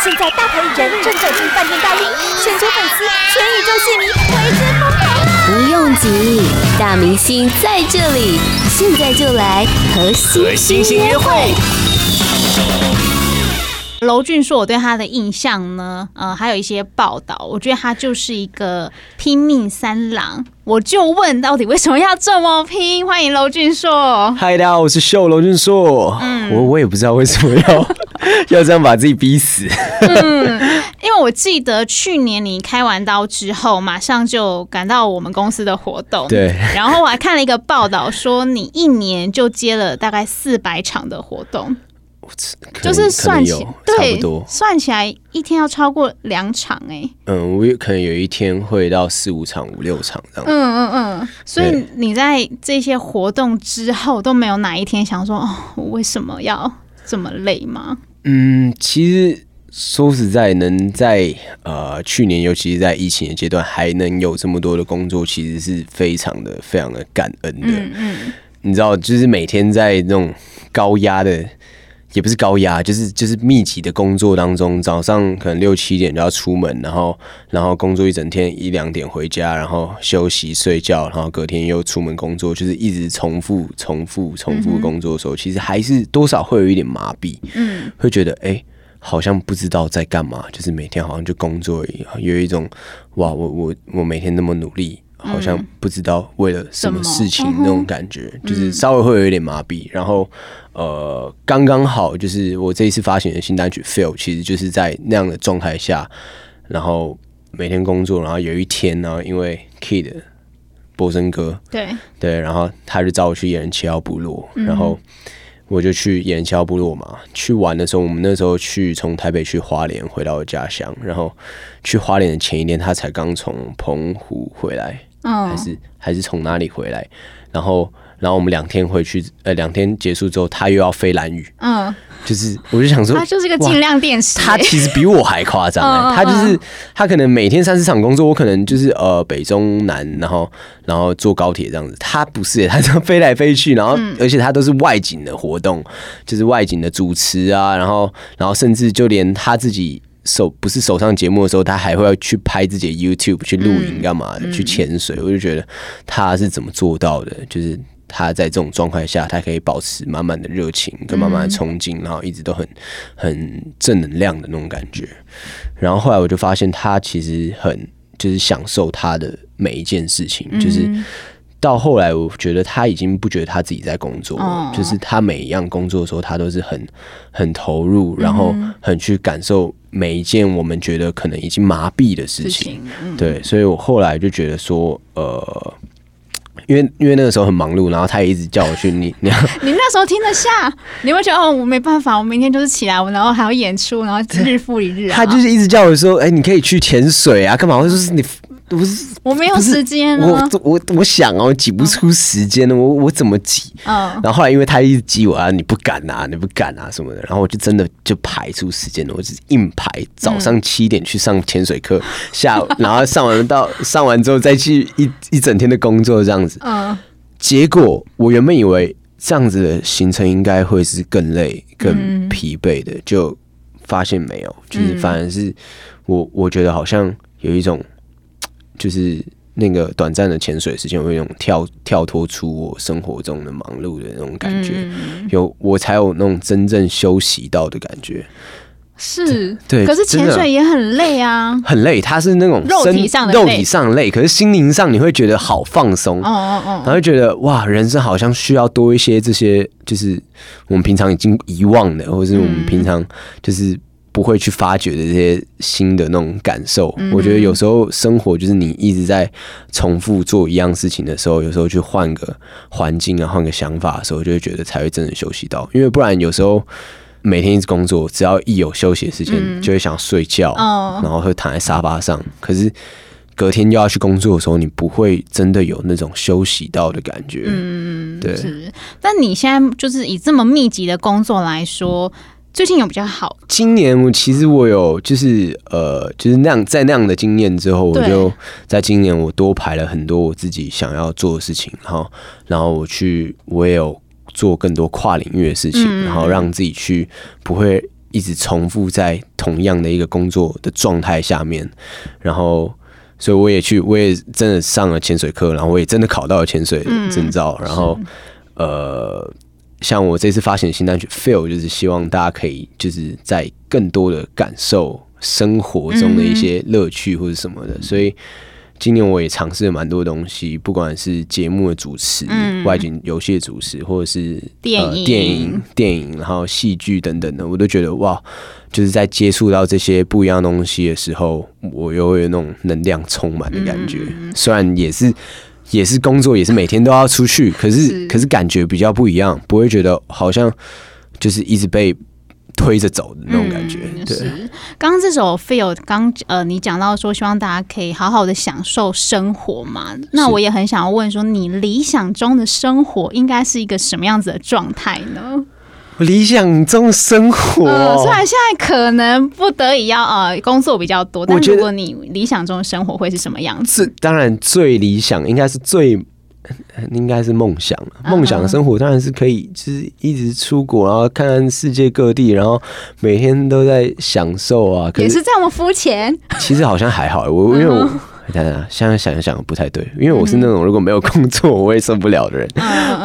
现在大牌艺人正走进饭店大厅，全球粉丝、全宇宙戏迷为之疯狂。不用急，大明星在这里，现在就来和星星约会。娄俊硕，我对他的印象呢，呃，还有一些报道，我觉得他就是一个拼命三郎。我就问，到底为什么要这么拼？欢迎娄俊硕。嗨，大家好，我是秀娄俊硕。嗯，我我也不知道为什么要 要这样把自己逼死。嗯，因为我记得去年你开完刀之后，马上就赶到我们公司的活动。对。然后我还看了一个报道，说你一年就接了大概四百场的活动。就是算起对，算起来一天要超过两场哎、欸。嗯，我有可能有一天会到四五场、五六场这样。嗯嗯嗯。所以你在这些活动之后都没有哪一天想说哦，我为什么要这么累吗？嗯，其实说实在，能在呃去年，尤其是在疫情的阶段，还能有这么多的工作，其实是非常的、非常的感恩的。嗯嗯。你知道，就是每天在那种高压的。也不是高压，就是就是密集的工作当中，早上可能六七点就要出门，然后然后工作一整天，一两点回家，然后休息睡觉，然后隔天又出门工作，就是一直重复重复重复工作的时候，其实还是多少会有一点麻痹，嗯，会觉得哎、欸，好像不知道在干嘛，就是每天好像就工作一样，有一种哇，我我我每天那么努力。好像不知道为了什么事情那种感觉，就是稍微会有一点麻痹。然后，呃，刚刚好就是我这一次发行的新单曲《Feel》，其实就是在那样的状态下，然后每天工作，然后有一天呢，因为 Kid 波森哥，对。对，然后他就找我去野人七号部落，然后。我就去野人七号部落嘛，去玩的时候，我们那时候去从台北去花莲，回到我家乡，然后去花莲的前一天，他才刚从澎湖回来，还是还是从哪里回来，然后。然后我们两天回去，呃，两天结束之后，他又要飞蓝雨，嗯，就是我就想说，他就是个尽量电视，他其实比我还夸张，欸，他就是他可能每天三四场工作，我可能就是呃北中南，然后然后坐高铁这样子，他不是，他这样飞来飞去，然后而且他都是外景的活动，就是外景的主持啊，然后然后甚至就连他自己手不是手上节目的时候，他还会要去拍自己的 YouTube 去露营干嘛的，去潜水，我就觉得他是怎么做到的，就是。他在这种状态下，他可以保持满满的热情跟满满的冲劲，然后一直都很很正能量的那种感觉。然后后来我就发现，他其实很就是享受他的每一件事情。就是到后来，我觉得他已经不觉得他自己在工作了，就是他每一样工作的时候，他都是很很投入，然后很去感受每一件我们觉得可能已经麻痹的事情。对，所以我后来就觉得说，呃。因为因为那个时候很忙碌，然后他也一直叫我去你 你 你那时候听得下，你会觉得哦，我没办法，我明天就是起来，我然后还要演出，然后日复一日啊。他就是一直叫我说，哎、欸，你可以去潜水啊，干嘛？我说是你。不是，我没有时间。我我我想哦，挤不出时间了，我我怎么挤？嗯。然后后来，因为他一直挤我啊，你不敢啊，你不敢啊什么的。然后我就真的就排出时间了，我就是硬排。早上七点去上潜水课，下午然后上完到上完之后再去一一整天的工作这样子。嗯。结果我原本以为这样子的行程应该会是更累、更疲惫的，就发现没有，就是反而是我我觉得好像有一种。就是那个短暂的潜水时间，我有那种跳跳脱出我生活中的忙碌的那种感觉，嗯、有我才有那种真正休息到的感觉。是，对。可是潜水也很累啊，很累。它是那种肉体上的肉体上累，可是心灵上你会觉得好放松。哦哦哦，然后会觉得哇，人生好像需要多一些这些，就是我们平常已经遗忘的，或者是我们平常就是。不会去发掘的这些新的那种感受，嗯、我觉得有时候生活就是你一直在重复做一样事情的时候，有时候去换个环境啊，换个想法的时候，就会觉得才会真的休息到。因为不然有时候每天一直工作，只要一有休息的时间，就会想睡觉，嗯、然后会躺在沙发上。可是隔天就要去工作的时候，你不会真的有那种休息到的感觉。嗯，对。是，但你现在就是以这么密集的工作来说。最近有比较好。今年我其实我有就是呃，就是那样在那样的经验之后，我就在今年我多排了很多我自己想要做的事情，然后然后我去我也有做更多跨领域的事情，然后让自己去不会一直重复在同同样的一个工作的状态下面，然后，所以我也去，我也真的上了潜水课，然后我也真的考到了潜水证照，嗯、然后，呃，像我这次发行的新单曲《Feel》，就是希望大家可以就是在更多的感受生活中的一些乐趣或者什么的，嗯、所以。今年我也尝试了蛮多东西，不管是节目的主持、嗯、外景游戏的主持，或者是电影、呃、电影、电影，然后戏剧等等的，我都觉得哇，就是在接触到这些不一样的东西的时候，我又会有那种能量充满的感觉。嗯、虽然也是也是工作，也是每天都要出去，可是，是可是感觉比较不一样，不会觉得好像就是一直被。推着走的那种感觉，嗯、对。刚刚这首 feel，刚呃，你讲到说希望大家可以好好的享受生活嘛，那我也很想要问说，你理想中的生活应该是一个什么样子的状态呢？理想中生活，呃，虽然现在可能不得已要呃工作比较多，但如果你理想中的生活会是什么样子？当然最理想应该是最。应该是梦想，梦想的生活当然是可以，就是一直出国，然后看看世界各地，然后每天都在享受啊。可是，也是这么肤浅？其实好像还好，我 因为我等等，现在想一想不太对，因为我是那种如果没有工作我也受不了的人，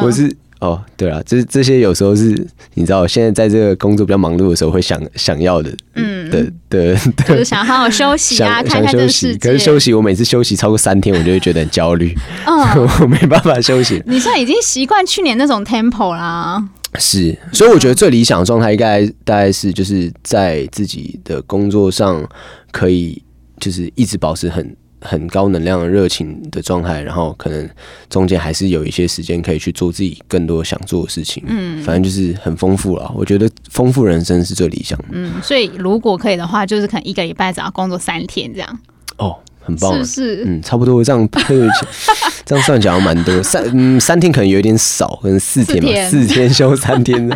我是。哦，对啊，这这些有时候是你知道，现在在这个工作比较忙碌的时候会想想要的，嗯的的，就是想好好休息啊，看看休息。可是休息，我每次休息超过三天，我就会觉得很焦虑，嗯，我没办法休息。你现在已经习惯去年那种 tempo 啦，是，所以我觉得最理想的状态应该大概是就是在自己的工作上可以就是一直保持很。很高能量、热情的状态，然后可能中间还是有一些时间可以去做自己更多想做的事情。嗯，反正就是很丰富了。我觉得丰富人生是最理想的。嗯，所以如果可以的话，就是可能一个礼拜只要工作三天这样。哦，很棒，是不是？嗯，差不多这样。这样算起来蛮多，三嗯三天可能有点少，可能四天吧，四天，四天休三天。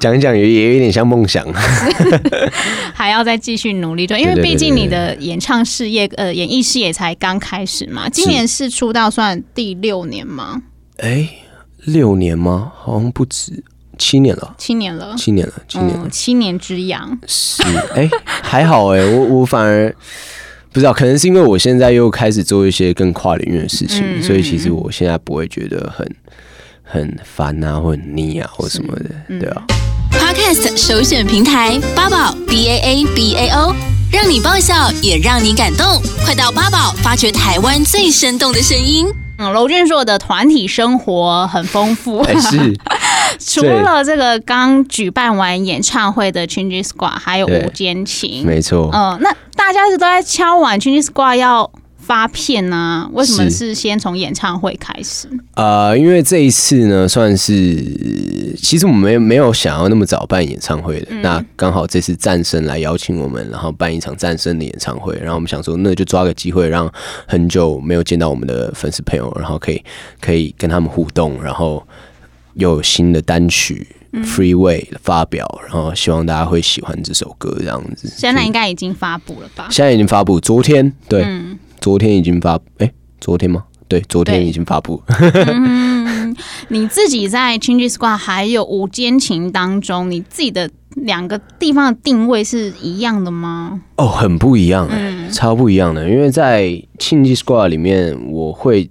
讲一讲也也有点像梦想，还要再继续努力，对，因为毕竟你的演唱事业，呃，演艺事业才刚开始嘛。今年是出道算第六年吗？哎、欸，六年吗？好像不止，七年了，七年了，七年了，七年了，嗯、七年之痒。是，哎、欸，还好哎、欸，我我反而不知道，可能是因为我现在又开始做一些更跨领域的事情，嗯嗯，所以其实我现在不会觉得很很烦啊，或很腻啊，或什么的，嗯、对啊。Podcast 首选平台八宝 B A A B A O，让你爆笑也让你感动，快到八宝发掘台湾最生动的声音。嗯，楼俊硕的团体生活很丰富，是 除了这个刚举办完演唱会的 Chingy Squad，还有五坚情，没错。嗯，那大家是都在敲碗 Chingy Squad 要。发片呢、啊？为什么是先从演唱会开始？呃，因为这一次呢，算是其实我们没没有想要那么早办演唱会的。嗯、那刚好这次战神来邀请我们，然后办一场战神的演唱会。然后我们想说，那就抓个机会，让很久没有见到我们的粉丝朋友，然后可以可以跟他们互动，然后有新的单曲《Freeway》发表，然后希望大家会喜欢这首歌。这样子，现在应该已经发布了吧？现在已经发布，昨天对。嗯昨天已经发，哎、欸，昨天吗？对，昨天已经发布。嗯，你自己在 Chingy Squad 还有无间情当中，你自己的两个地方的定位是一样的吗？哦，很不一样、欸，嗯、超不一样的。因为在 Chingy Squad 里面，我会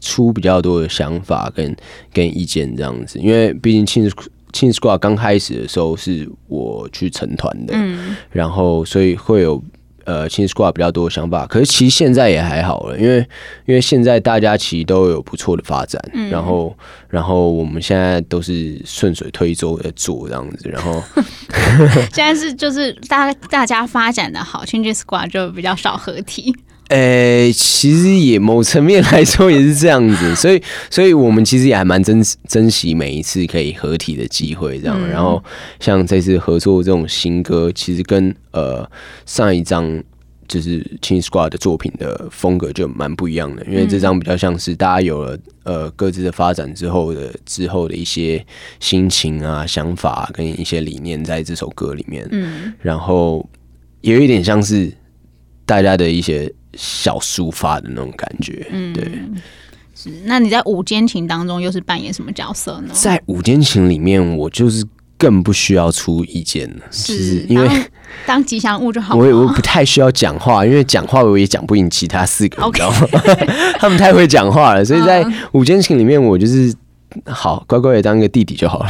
出比较多的想法跟跟意见这样子。因为毕竟 Chingy Chingy Squad 刚开始的时候是我去成团的，嗯，然后所以会有。呃，其实 squad 比较多的想法，可是其实现在也还好了，因为因为现在大家其实都有不错的发展，嗯、然后然后我们现在都是顺水推舟的做这样子，然后 现在是就是大大家发展的好，change squad 就比较少合体。诶、欸，其实也某层面来说也是这样子，所以，所以我们其实也还蛮珍珍惜每一次可以合体的机会，这样。嗯、然后，像这次合作这种新歌，其实跟呃上一张就是 Chingy Squad 的作品的风格就蛮不一样的，因为这张比较像是大家有了呃各自的发展之后的之后的一些心情啊、想法跟一些理念在这首歌里面，嗯，然后也有一点像是大家的一些。小抒发的那种感觉，嗯，对。是，那你在五间情当中又是扮演什么角色呢？在五间情里面，我就是更不需要出意见了，是因为 当吉祥物就好。我也我不太需要讲话，因为讲话我也讲不赢其他四个人，你知道吗？他们太会讲话了，所以在五间情里面，我就是。好，乖乖的当一个弟弟就好了。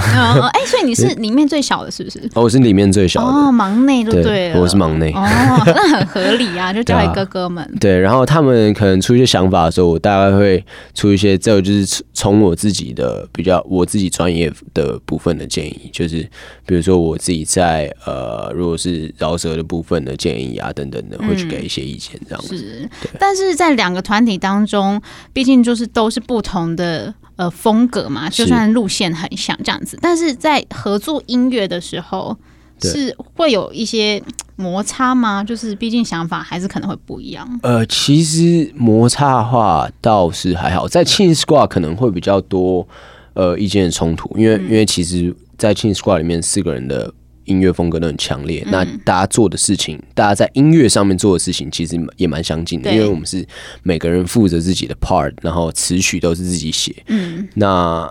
哎、所以你是 里面最小的，是不是？哦，我是里面最小的。哦，忙内就对了。我是忙内。哦，那很合理啊，就交给哥哥们对、啊。对，然后他们可能出一些想法的时候，我大概会出一些，这就是从我自己的比较，我自己专业的部分的建议，就是比如说我自己在呃，如果是饶舌的部分的建议啊等等的，会去给一些意见，这样子。嗯、是，但是在两个团体当中，毕竟就是都是不同的。呃，风格嘛，就算路线很像这样子，但是在合作音乐的时候，是会有一些摩擦吗？就是毕竟想法还是可能会不一样。呃，其实摩擦的话倒是还好，在 Chin Squad 可能会比较多呃意见的冲突，因为、嗯、因为其实，在 Chin Squad 里面四个人的。音乐风格都很强烈，那大家做的事情，嗯、大家在音乐上面做的事情，其实也蛮相近的，因为我们是每个人负责自己的 part，然后词曲都是自己写。嗯，那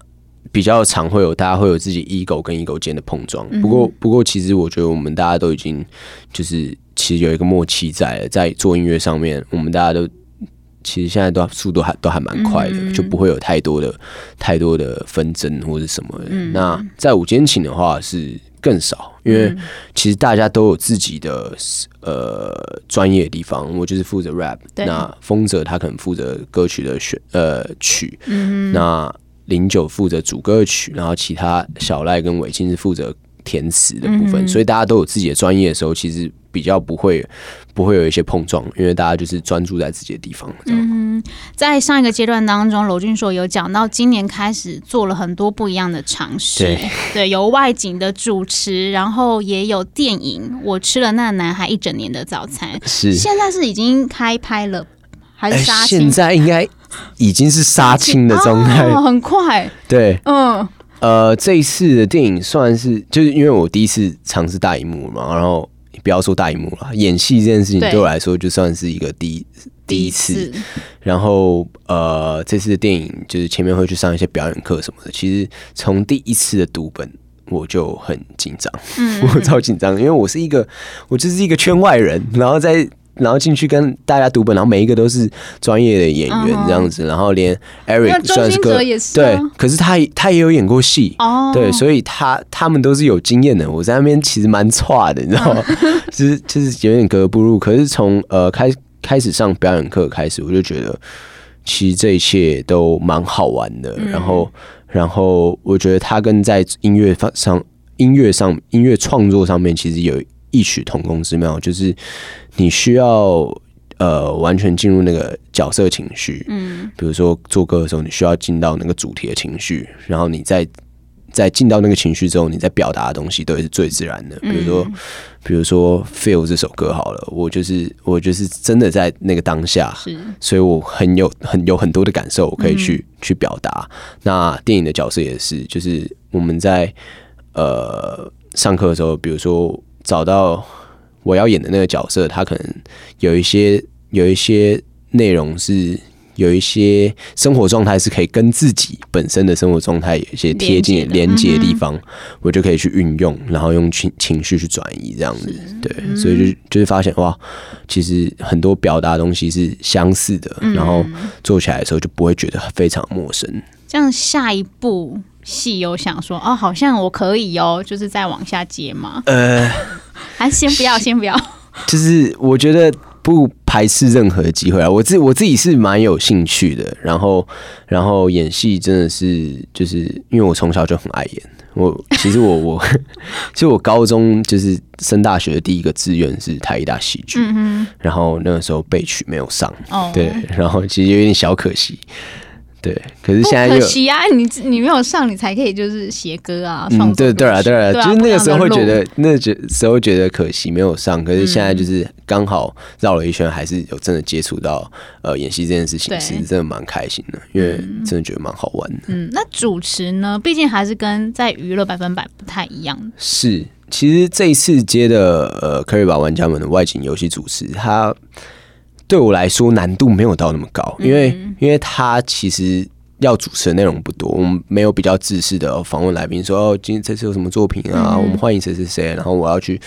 比较常会有大家会有自己 ego 跟 ego 间的碰撞。不过，不过其实我觉得我们大家都已经就是其实有一个默契在了，在做音乐上面，我们大家都其实现在都速度还都还蛮快的，就不会有太多的太多的纷争或者什么的。那在五间琴的话是。更少，因为其实大家都有自己的呃专业的地方。我就是负责 rap，那丰泽他可能负责歌曲的选呃曲，嗯、那零九负责主歌曲，然后其他小赖跟伟清是负责填词的部分，嗯。所以大家都有自己的专业的时候，其实。比较不会不会有一些碰撞，因为大家就是专注在自己的地方。嗯，在上一个阶段当中，娄俊硕有讲到，今年开始做了很多不一样的尝试。对，对，有外景的主持，然后也有电影。我吃了那男孩一整年的早餐。是，现在是已经开拍了，还是杀青？现在应该已经是杀青的状态，哦，很快。对，嗯，呃，这一次的电影算是，就是因为我第一次尝试大荧幕嘛，然后。不要说大荧幕了，演戏这件事情对我来说就算是一个第一第一次。然后呃，这次的电影就是前面会去上一些表演课什么的。其实从第一次的读本我就很紧张，嗯，我超紧张，因为我是一个我就是一个圈外人，然后在。然后进去跟大家读本，然后每一个都是专业的演员这样子，嗯、然后连 Eric 算是个对，可是他他也有演过戏哦，对，所以他他们都是有经验的。我在那边其实蛮差的，你知道 就是就是有点格格不入。可是从呃开开始上表演课开始，我就觉得其实这一切都蛮好玩的。嗯、然后然后我觉得他跟在音乐上音乐上音乐创作上面其实有异曲同工之妙，就是。你需要呃完全进入那个角色情绪，嗯，比如说做歌的时候，你需要进到那个主题的情绪，然后你在在进到那个情绪之后，你在表达的东西都是最自然的。比如说，比如说《Feel》这首歌好了，我就是我就是真的在那个当下，是，所以我很有很有很多的感受，我可以去去表达。那电影的角色也是，就是我们在呃上课的时候，比如说找到。我要演的那个角色，他可能有一些有一些内容是有一些生活状态是可以跟自己本身的生活状态有一些贴近连接的地方，我就可以去运用，然后用情情绪去转移这样子。对，所以就就是发现哇，其实很多表达的东西是相似的，然后做起来的时候就不会觉得非常陌生。这样下一部戏有想说哦，好像我可以哦，就是再往下接吗？呃。还 先不要，先不要。就是我觉得不排斥任何机会啊，我自我自己是蛮有兴趣的。然后，然后演戏真的是，就是因为我从小就很爱演。我其实我我 其实我高中就是升大学的第一个志愿是台艺大戏剧，嗯，然后那个时候被取没有上，哦，对，然后其实有点小可惜。对，可是现在又可惜啊！你你没有上，你才可以就是写歌啊。嗯，对对啊，对啊，就是那个时候会觉得，那觉时候觉得可惜没有上。可是现在就是刚好绕了一圈，还是有真的接触到呃演戏这件事情，其实真的蛮开心的，因为真的觉得蛮好玩的。嗯，那主持呢？毕竟还是跟在娱乐百分百不太一样。是，其实这一次接的呃，可以把玩家们的外景游戏主持，他。对我来说难度没有到那么高，因为因为他其实要主持的内容不多，我们没有比较自私的访问来宾，说哦，今天这次有什么作品啊？嗯、我们欢迎谁谁谁，然后我要去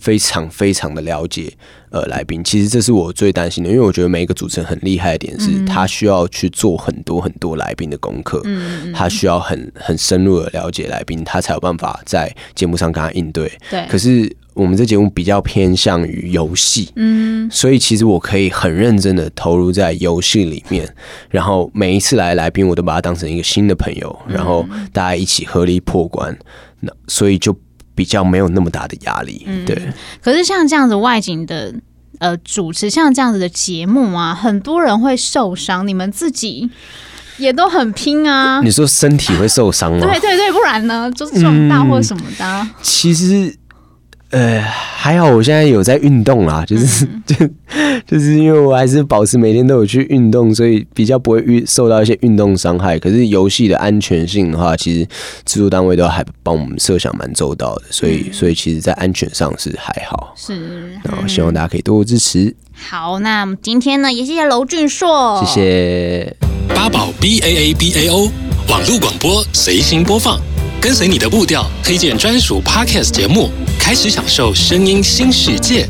非常非常的了解呃来宾。其实这是我最担心的，因为我觉得每一个主持人很厉害的点是，嗯、他需要去做很多很多来宾的功课，嗯、他需要很很深入的了解来宾，他才有办法在节目上跟他应对。对，可是。我们这节目比较偏向于游戏，嗯，所以其实我可以很认真的投入在游戏里面，然后每一次来来宾，我都把他当成一个新的朋友，然后大家一起合力破关，那所以就比较没有那么大的压力，对。可是像这样子外景的呃主持，像这样子的节目啊，很多人会受伤，你们自己也都很拼啊。你说身体会受伤吗？对对对，不然呢，就是撞大或什么的，嗯。其实。呃，还好，我现在有在运动啦，就是 就就是因为我还是保持每天都有去运动，所以比较不会遇受到一些运动伤害。可是游戏的安全性的话，其实制作单位都还帮我们设想蛮周到的，所以所以其实，在安全上是还好。是，然后希望大家可以多多支持。好，那今天呢，也谢谢娄俊硕，谢谢八宝 B A A B A O 网络广播随心播放。跟随你的步调，推荐专属 Podcast 节目，开始享受声音新世界。